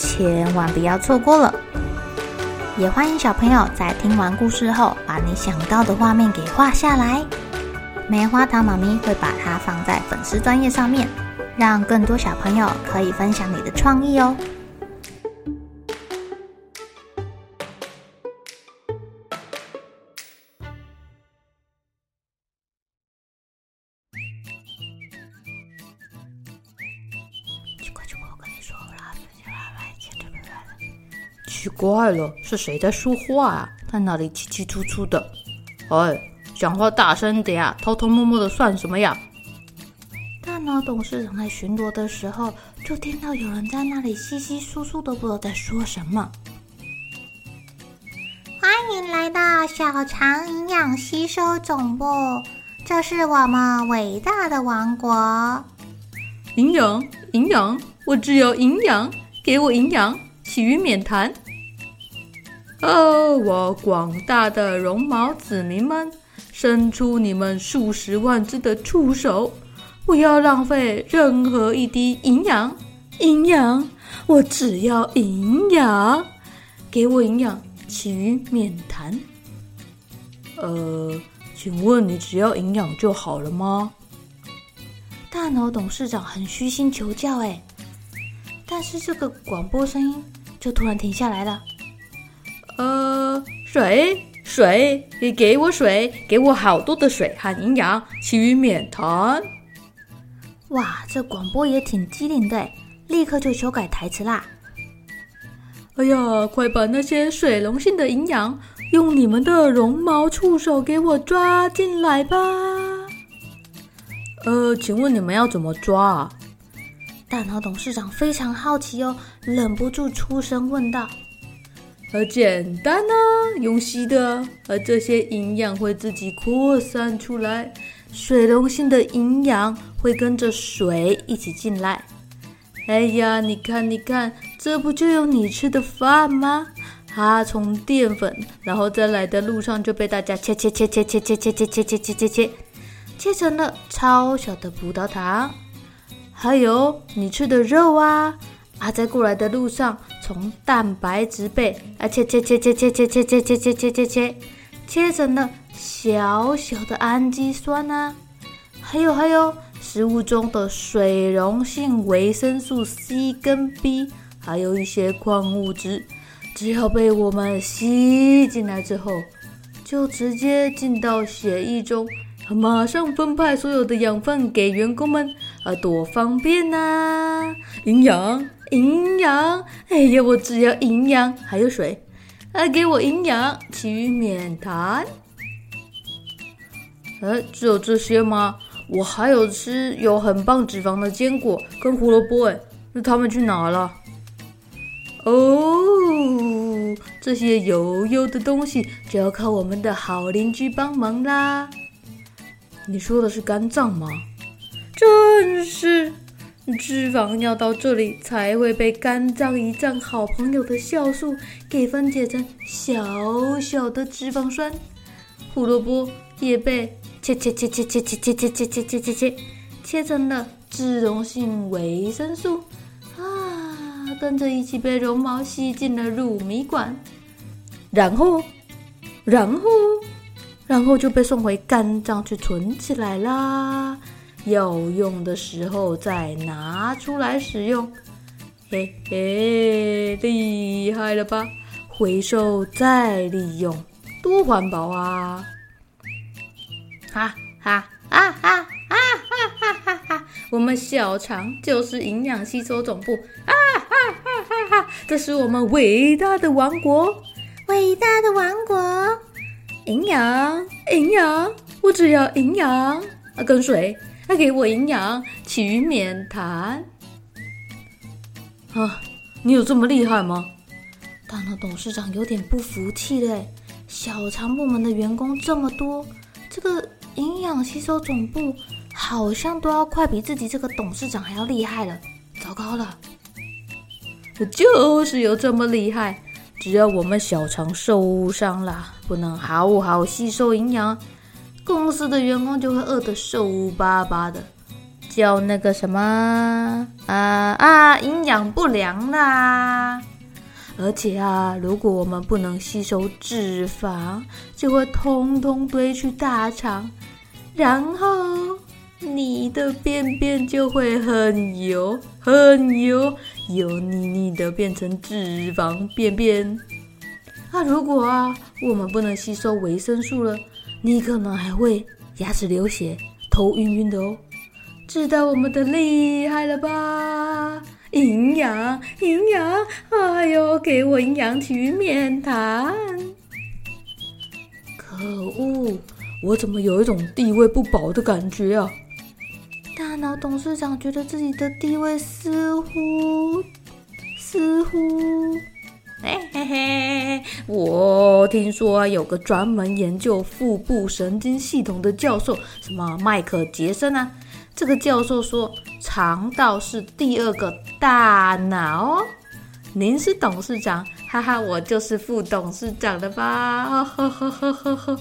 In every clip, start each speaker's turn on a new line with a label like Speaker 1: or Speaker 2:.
Speaker 1: 千万不要错过了！也欢迎小朋友在听完故事后，把你想到的画面给画下来。棉花糖妈咪会把它放在粉丝专页上面，让更多小朋友可以分享你的创意哦。
Speaker 2: 奇怪了，是谁在说话啊？在那里叽叽喳喳的。哎，讲话大声点啊！偷偷摸摸的算什么呀？
Speaker 1: 大脑董事长在巡逻的时候，就听到有人在那里稀稀疏疏的，不知道在说什么。欢迎来到小肠营养吸收总部，这是我们伟大的王国。
Speaker 2: 营养，营养，我只有营养，给我营养，其余免谈。哦，我广大的绒毛子民们，伸出你们数十万只的触手，不要浪费任何一滴营养，营养，我只要营养，给我营养，其余免谈。呃，请问你只要营养就好了吗？
Speaker 1: 大脑董事长很虚心求教，哎，但是这个广播声音就突然停下来了。
Speaker 2: 呃，水水，你给我水，给我好多的水和营养，其余免谈。
Speaker 1: 哇，这广播也挺机灵的，立刻就修改台词啦。
Speaker 2: 哎呀，快把那些水溶性的营养用你们的绒毛触手给我抓进来吧。呃，请问你们要怎么抓啊？
Speaker 1: 大脑董事长非常好奇哦，忍不住出声问道。
Speaker 2: 很简单呐、啊，用吸的，而这些营养会自己扩散出来，水溶性的营养会跟着水一起进来。哎呀，你看，你看，这不就有你吃的饭吗？它从淀粉，然后在来的路上就被大家切切切切切切切切切切切切切，切成了超小的葡萄糖。还有你吃的肉啊。啊，在过来的路上，从蛋白质被啊切切切切切切切切切切切切切，切成了小小的氨基酸啊，还有还有，食物中的水溶性维生素 C 跟 B，还有一些矿物质，只要被我们吸进来之后，就直接进到血液中，马上分派所有的养分给员工们，啊，多方便呐！营养。营养，哎呀，我只要营养，还有水，来给我营养，其余免谈。哎，只有这些吗？我还有吃有很棒脂肪的坚果跟胡萝卜，哎，那他们去哪了？哦，这些油油的东西就要靠我们的好邻居帮忙啦。你说的是肝脏吗？真是。脂肪要到这里才会被肝脏胰脏好朋友的酵素给分解成小小的脂肪酸，胡萝卜也被切切切切切切切切切切切切切切成了脂溶性维生素啊，跟着一起被绒毛吸进了乳米管，然后，然后，然后就被送回肝脏去存起来啦。要用的时候再拿出来使用。嘿嘿厉害了吧？回收再利用多环保啊！哈哈啊哈哈哈哈哈哈我们小肠就是营养吸收总部。啊哈哈哈哈这是我们伟大的王国。
Speaker 1: 伟大的王国。
Speaker 2: 营养营养我只要营养。啊跟随他给我营养，其余免谈。啊，你有这么厉害吗？大脑董事长有点不服气嘞，小肠部门的员工这么多，这个营养吸收总部好像都要快比自己这个董事长还要厉害了。糟糕了，就是有这么厉害，只要我们小肠受伤了，不能好好吸收营养，公司的员工就会饿得瘦巴巴的，叫那个什么啊啊，营养不良啦。而且啊，如果我们不能吸收脂肪，就会通通堆去大肠，然后你的便便就会很油、很油、油腻腻的变成脂肪便便。啊，如果啊，我们不能吸收维生素了，你可能还会牙齿流血、头晕晕的哦。知道我们的厉害了吧？营养，营养，哎呦，给我营养曲面谈。可恶，我怎么有一种地位不保的感觉啊？大脑董事长觉得自己的地位似乎，似乎，嘿嘿嘿，我听说有个专门研究腹部神经系统的教授，什么麦克杰森啊。这个教授说，肠道是第二个大脑。您是董事长，哈哈，我就是副董事长的吧？呵呵呵呵呵，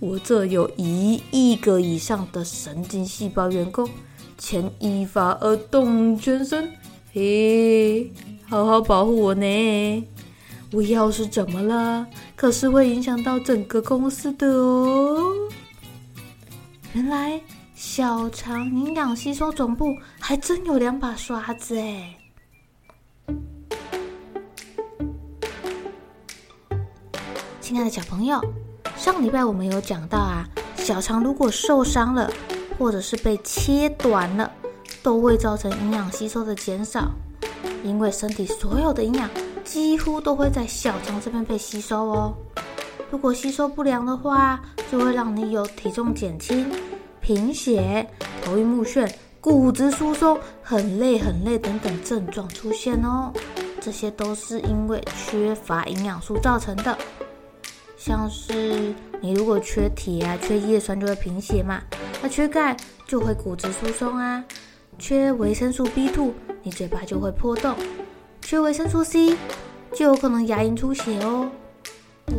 Speaker 2: 我这有一亿个以上的神经细胞员工，牵一发而动全身。嘿，好好保护我呢！我要是怎么了，可是会影响到整个公司的哦。原来。小肠营养吸收总部还真有两把刷子哎！亲爱的小朋友，上礼拜我们有讲到啊，小肠如果受伤了，或者是被切短了，都会造成营养吸收的减少，因为身体所有的营养几乎都会在小肠这边被吸收哦。如果吸收不良的话，就会让你有体重减轻。贫血、头晕目眩、骨质疏松、很累很累等等症状出现哦，这些都是因为缺乏营养素造成的。像是你如果缺铁啊、缺叶酸就会贫血嘛，那缺钙就会骨质疏松啊，缺维生素 B2，你嘴巴就会破洞，缺维生素 C 就有可能牙龈出血哦。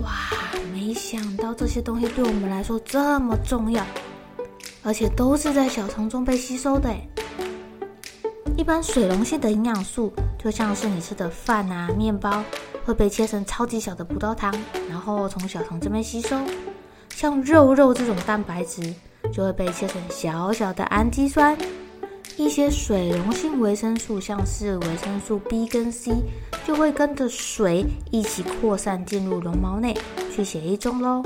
Speaker 2: 哇，没想到这些东西对我们来说这么重要。而且都是在小肠中被吸收的。一般水溶性的营养素，就像是你吃的饭啊、面包，会被切成超级小的葡萄糖，然后从小肠这边吸收。像肉肉这种蛋白质，就会被切成小小的氨基酸。一些水溶性维生素，像是维生素 B 跟 C，就会跟着水一起扩散进入绒毛内，去血液中喽。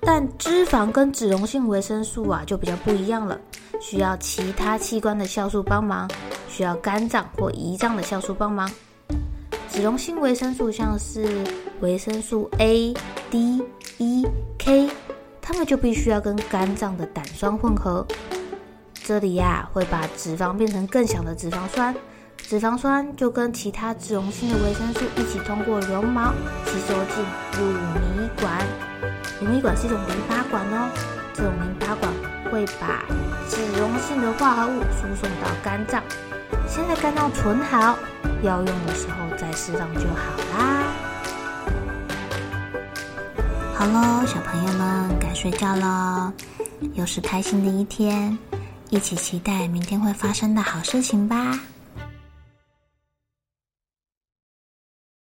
Speaker 2: 但脂肪跟脂溶性维生素啊就比较不一样了，需要其他器官的酵素帮忙，需要肝脏或胰脏的酵素帮忙。脂溶性维生素像是维生素 A、D、E、K，它们就必须要跟肝脏的胆酸混合，这里呀、会把脂肪变成更小的脂肪酸，脂肪酸就跟其他脂溶性的维生素一起通过绒毛吸收进乳糜管。乳糜管是一种淋巴管哦，这种淋巴管会把脂溶性的化合物输送到肝脏，先在肝脏存好，要用的时候再释放就好啦。
Speaker 1: 好喽，小朋友们该睡觉喽，又是开心的一天，一起期待明天会发生的好事情吧。